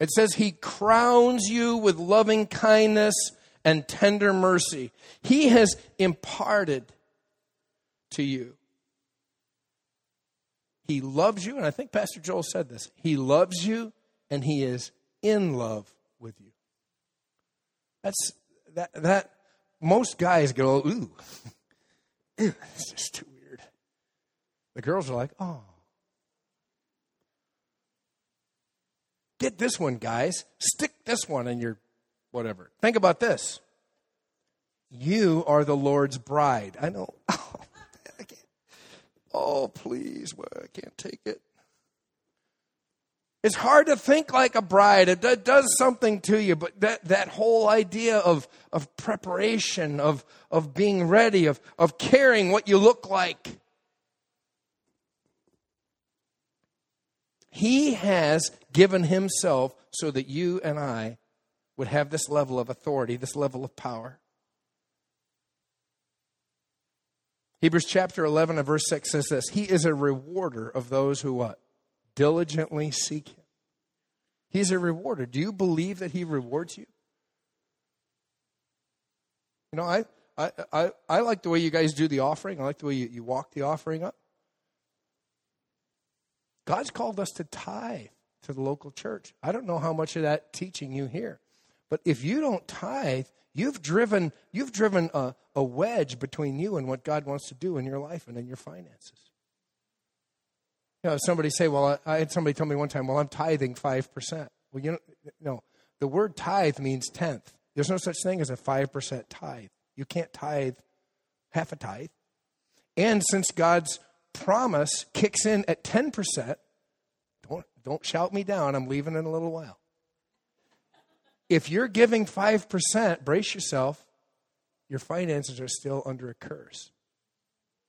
It says, He crowns you with loving kindness and tender mercy. He has imparted to you he loves you, and I think Pastor Joel said this. He loves you, and he is in love with you. That's that that most guys go, ooh, it's just too weird. The girls are like, oh. Get this one, guys. Stick this one in your whatever. Think about this. You are the Lord's bride. I know. Oh, Oh, please, well, I can't take it. It's hard to think like a bride. It does something to you, but that, that whole idea of, of preparation, of, of being ready, of, of caring what you look like. He has given himself so that you and I would have this level of authority, this level of power. Hebrews chapter 11 and verse 6 says this He is a rewarder of those who what? Diligently seek Him. He's a rewarder. Do you believe that He rewards you? You know, I, I, I, I like the way you guys do the offering. I like the way you, you walk the offering up. God's called us to tithe to the local church. I don't know how much of that teaching you hear. But if you don't tithe, You've driven, you've driven a, a wedge between you and what God wants to do in your life and in your finances. You know, somebody say, well, I, I had somebody tell me one time, well, I'm tithing 5%. Well, you know, no, the word tithe means tenth. There's no such thing as a 5% tithe. You can't tithe half a tithe. And since God's promise kicks in at 10%, don't, don't shout me down. I'm leaving in a little while if you're giving 5%, brace yourself, your finances are still under a curse.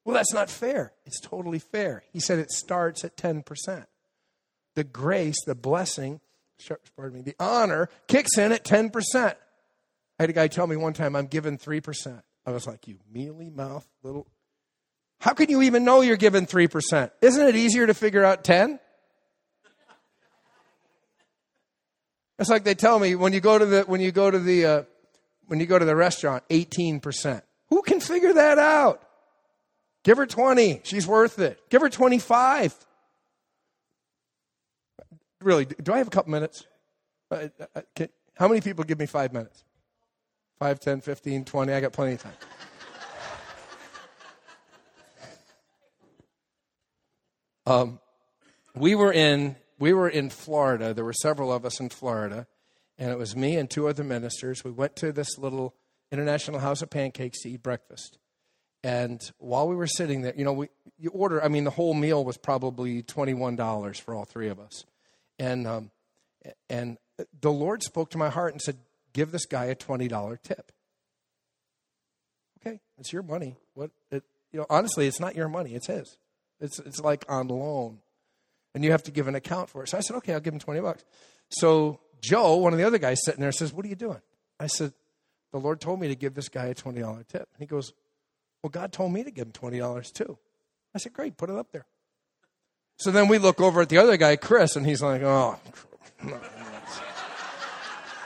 Well, that's not fair. It's totally fair. He said it starts at 10%. The grace, the blessing, pardon me, the honor kicks in at 10%. I had a guy tell me one time, I'm giving 3%. I was like, you mealy mouth little. How can you even know you're giving 3%? Isn't it easier to figure out 10? It's like they tell me when you go to the when you go to the uh, when you go to the restaurant, 18%. Who can figure that out? Give her 20. She's worth it. Give her 25. Really, do I have a couple minutes? Uh, uh, can, how many people give me five minutes? 5, 10, 15, 20. I got plenty of time. um, we were in we were in Florida. There were several of us in Florida, and it was me and two other ministers. We went to this little International House of Pancakes to eat breakfast. And while we were sitting there, you know, we you order. I mean, the whole meal was probably twenty one dollars for all three of us, and um, and the Lord spoke to my heart and said, "Give this guy a twenty dollar tip." Okay, it's your money. What it, you know? Honestly, it's not your money; it's his. It's it's like on loan and you have to give an account for it. So I said, okay, I'll give him 20 bucks. So Joe, one of the other guys sitting there, says, what are you doing? I said, the Lord told me to give this guy a $20 tip. And he goes, well, God told me to give him $20 too. I said, great, put it up there. So then we look over at the other guy, Chris, and he's like, oh,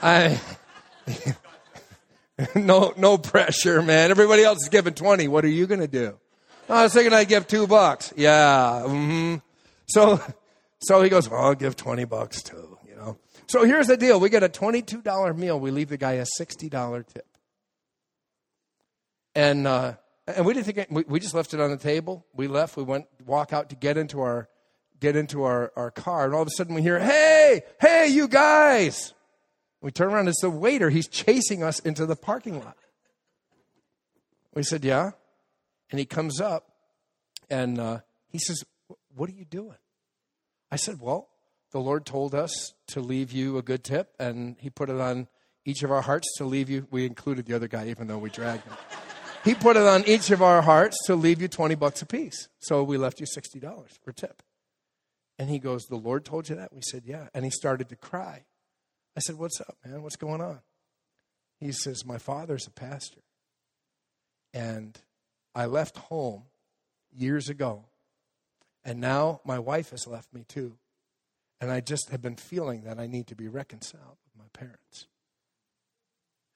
I, no, no pressure, man. Everybody else is giving 20. What are you going to do? I was thinking I'd give two bucks. Yeah. Mm-hmm. So so he goes, well, I'll give 20 bucks too, you know. So here's the deal. We get a $22 meal. We leave the guy a $60 tip. And, uh, and we didn't think, it, we, we just left it on the table. We left, we went, walk out to get into our, get into our, our car. And all of a sudden we hear, hey, hey, you guys. We turn around, it's the waiter. He's chasing us into the parking lot. We said, yeah. And he comes up and uh, he says, what are you doing? I said, Well, the Lord told us to leave you a good tip, and He put it on each of our hearts to leave you. We included the other guy, even though we dragged him. he put it on each of our hearts to leave you 20 bucks a piece. So we left you $60 for tip. And he goes, The Lord told you that? We said, Yeah. And he started to cry. I said, What's up, man? What's going on? He says, My father's a pastor. And I left home years ago and now my wife has left me too. And I just have been feeling that I need to be reconciled with my parents.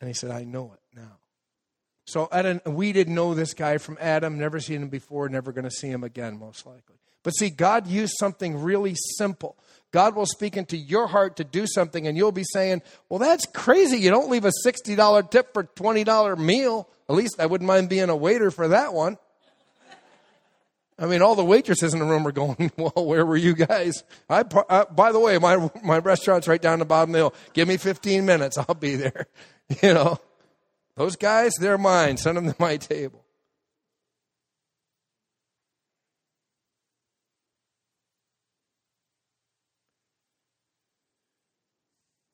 And he said, I know it now. So Adam, we didn't know this guy from Adam, never seen him before, never going to see him again, most likely. But see, God used something really simple. God will speak into your heart to do something, and you'll be saying, Well, that's crazy. You don't leave a $60 tip for a $20 meal. At least I wouldn't mind being a waiter for that one. I mean, all the waitresses in the room are going, well, where were you guys? I, uh, by the way, my, my restaurant's right down the bottom of the hill. Give me 15 minutes. I'll be there. You know, those guys, they're mine. Send them to my table.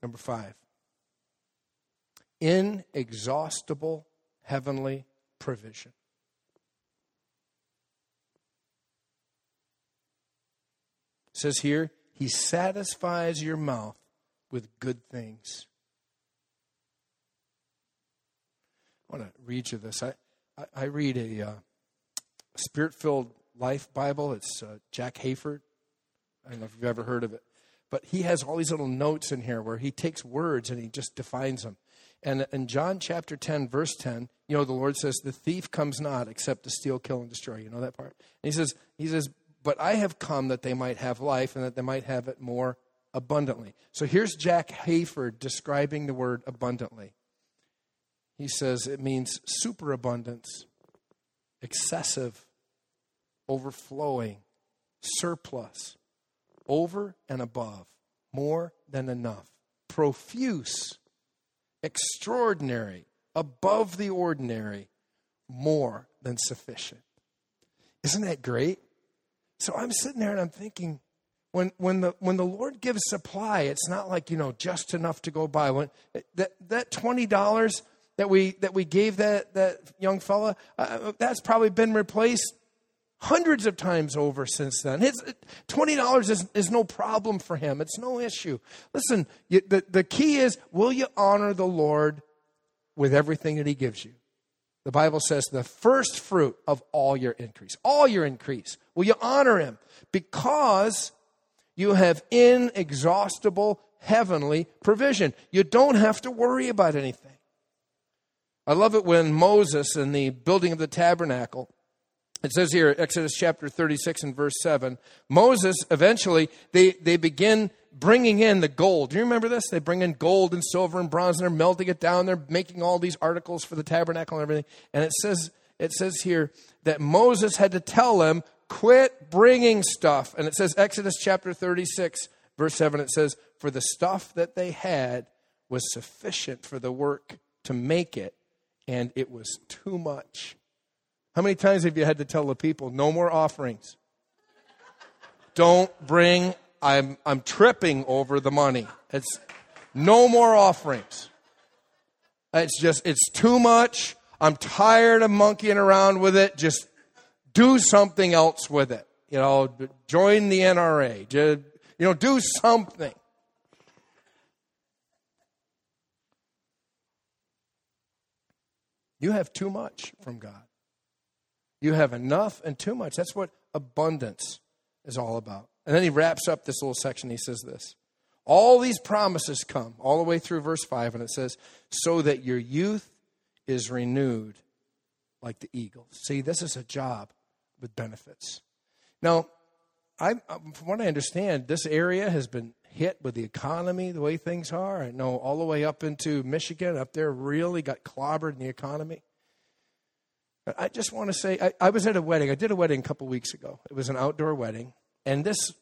Number five, inexhaustible heavenly provision. Says here, He satisfies your mouth with good things. I want to read you this. I, I, I read a uh, spirit filled life Bible. It's uh, Jack Hayford. I don't know if you've ever heard of it. But he has all these little notes in here where he takes words and he just defines them. And in John chapter 10, verse 10, you know, the Lord says, The thief comes not except to steal, kill, and destroy. You know that part? And he says, He says, but I have come that they might have life and that they might have it more abundantly. So here's Jack Hayford describing the word abundantly. He says it means superabundance, excessive, overflowing, surplus, over and above, more than enough, profuse, extraordinary, above the ordinary, more than sufficient. Isn't that great? So I'm sitting there and I'm thinking, when when the when the Lord gives supply, it's not like you know just enough to go by. When that that twenty dollars that we that we gave that that young fella, uh, that's probably been replaced hundreds of times over since then. His twenty dollars is is no problem for him. It's no issue. Listen, you, the the key is will you honor the Lord with everything that He gives you? The Bible says, the first fruit of all your increase. All your increase. Will you honor him? Because you have inexhaustible heavenly provision. You don't have to worry about anything. I love it when Moses, in the building of the tabernacle, it says here, Exodus chapter 36 and verse 7, Moses eventually, they, they begin bringing in the gold. Do you remember this? They bring in gold and silver and bronze and they're melting it down. They're making all these articles for the tabernacle and everything. And it says, it says here that Moses had to tell them, quit bringing stuff. And it says, Exodus chapter 36, verse 7, it says, For the stuff that they had was sufficient for the work to make it, and it was too much. How many times have you had to tell the people, no more offerings? Don't bring, I'm, I'm tripping over the money. It's no more offerings. It's just, it's too much. I'm tired of monkeying around with it. Just do something else with it. You know, join the NRA. You know, do something. You have too much from God. You have enough and too much. That's what abundance is all about. And then he wraps up this little section. He says this All these promises come all the way through verse 5, and it says, So that your youth is renewed like the eagle. See, this is a job with benefits. Now, I, from what I understand, this area has been hit with the economy, the way things are. I know all the way up into Michigan, up there, really got clobbered in the economy. I just want to say, I, I, was at a wedding. I did a wedding a couple weeks ago. It was an outdoor wedding, and this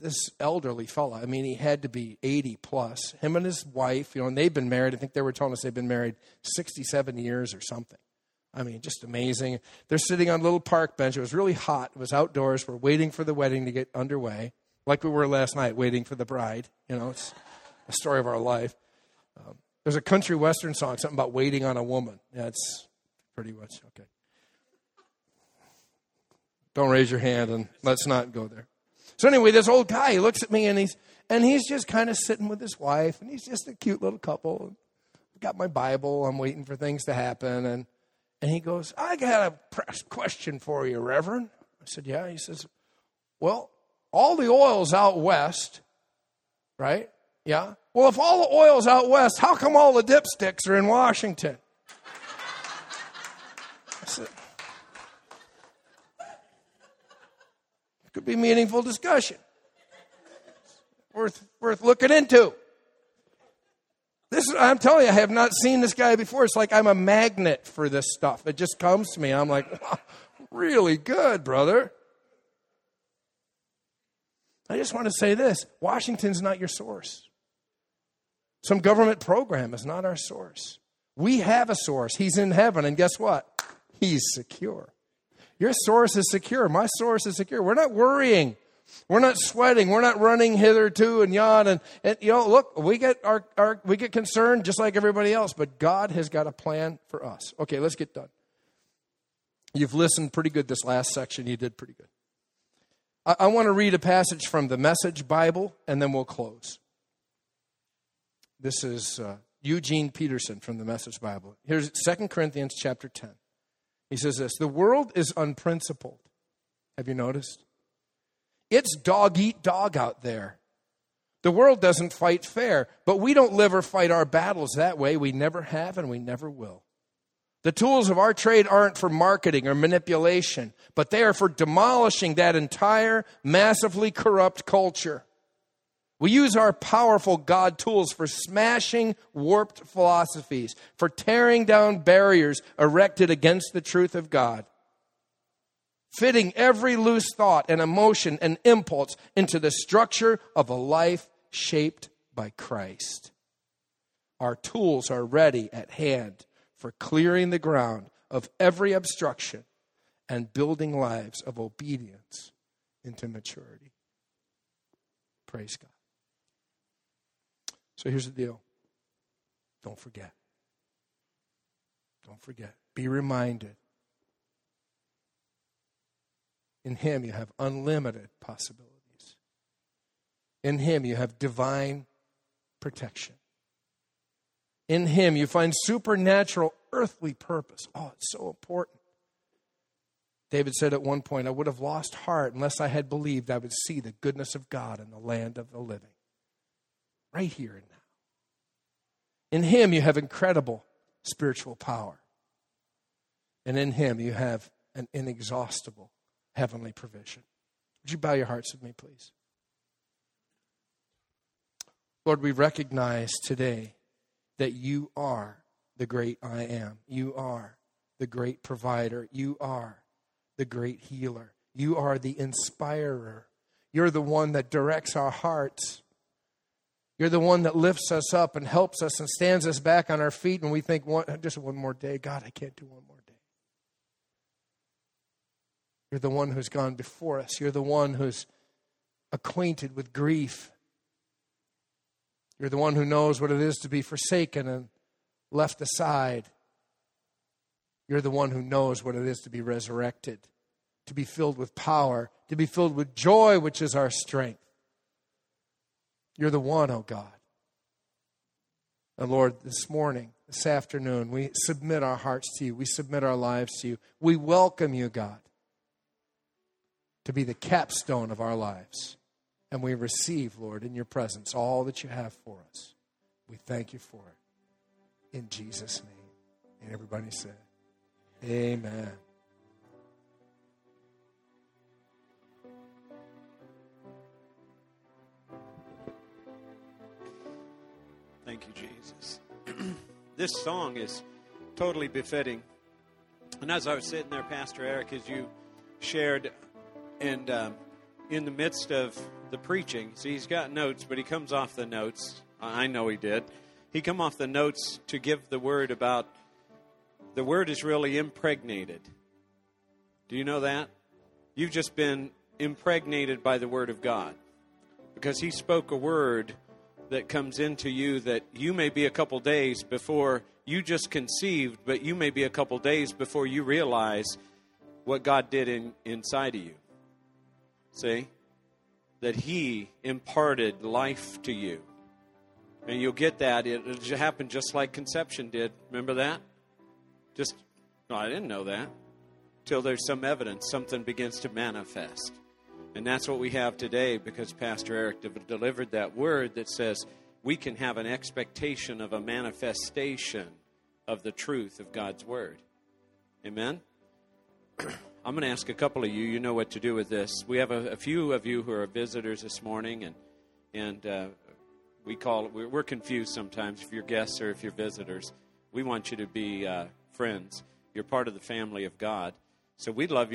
this elderly fella. I mean, he had to be eighty plus. Him and his wife, you know, and they've been married. I think they were telling us they've been married sixty-seven years or something. I mean, just amazing. They're sitting on a little park bench. It was really hot. It was outdoors. We're waiting for the wedding to get underway, like we were last night, waiting for the bride. You know, it's a story of our life. Um, there's a country western song, something about waiting on a woman. Yeah, pretty much okay. Don't raise your hand and let's not go there. So anyway, this old guy, he looks at me and he's and he's just kind of sitting with his wife and he's just a cute little couple. I've got my Bible, I'm waiting for things to happen and and he goes, I got a question for you, Reverend. I said, Yeah. He says, Well, all the oil's out west, right? Yeah. Well, if all the oil's out west, how come all the dipsticks are in Washington? I said, Could be meaningful discussion. Worth, worth looking into. This is I'm telling you, I have not seen this guy before. It's like I'm a magnet for this stuff. It just comes to me. I'm like, wow, really good, brother. I just want to say this Washington's not your source. Some government program is not our source. We have a source. He's in heaven, and guess what? He's secure. Your source is secure. My source is secure. We're not worrying. We're not sweating. We're not running hither to and yon. And, and you know, look, we get our, our we get concerned just like everybody else, but God has got a plan for us. Okay, let's get done. You've listened pretty good this last section. You did pretty good. I, I want to read a passage from the Message Bible, and then we'll close. This is uh, Eugene Peterson from the Message Bible. Here's 2 Corinthians chapter 10. He says this The world is unprincipled. Have you noticed? It's dog eat dog out there. The world doesn't fight fair, but we don't live or fight our battles that way. We never have and we never will. The tools of our trade aren't for marketing or manipulation, but they are for demolishing that entire massively corrupt culture. We use our powerful God tools for smashing warped philosophies, for tearing down barriers erected against the truth of God, fitting every loose thought and emotion and impulse into the structure of a life shaped by Christ. Our tools are ready at hand for clearing the ground of every obstruction and building lives of obedience into maturity. Praise God. So here's the deal don't forget. Don't forget. Be reminded. In Him, you have unlimited possibilities. In Him, you have divine protection. In Him, you find supernatural earthly purpose. Oh, it's so important. David said at one point, I would have lost heart unless I had believed I would see the goodness of God in the land of the living. Right here and now. In Him, you have incredible spiritual power. And in Him, you have an inexhaustible heavenly provision. Would you bow your hearts with me, please? Lord, we recognize today that you are the great I am. You are the great provider. You are the great healer. You are the inspirer. You're the one that directs our hearts. You're the one that lifts us up and helps us and stands us back on our feet when we think, one, just one more day. God, I can't do one more day. You're the one who's gone before us. You're the one who's acquainted with grief. You're the one who knows what it is to be forsaken and left aside. You're the one who knows what it is to be resurrected, to be filled with power, to be filled with joy, which is our strength. You're the one, oh God. And Lord, this morning, this afternoon, we submit our hearts to you. We submit our lives to you. We welcome you, God, to be the capstone of our lives. And we receive, Lord, in your presence all that you have for us. We thank you for it. In Jesus' name. And everybody said, Amen. Thank you, Jesus. this song is totally befitting. And as I was sitting there, Pastor Eric, as you shared, and um, in the midst of the preaching, see, he's got notes, but he comes off the notes. I know he did. He come off the notes to give the word about the word is really impregnated. Do you know that? You've just been impregnated by the word of God because he spoke a word that comes into you that you may be a couple days before you just conceived, but you may be a couple days before you realize what God did in, inside of you. See? That He imparted life to you. And you'll get that. It, it'll happen just like conception did. Remember that? Just, no, I didn't know that. Till there's some evidence, something begins to manifest. And that's what we have today because Pastor Eric de- delivered that word that says we can have an expectation of a manifestation of the truth of God's word. Amen? I'm going to ask a couple of you, you know what to do with this. We have a, a few of you who are visitors this morning, and, and uh, we call we're, we're confused sometimes if you're guests or if you're visitors. We want you to be uh, friends. You're part of the family of God. So we'd love you.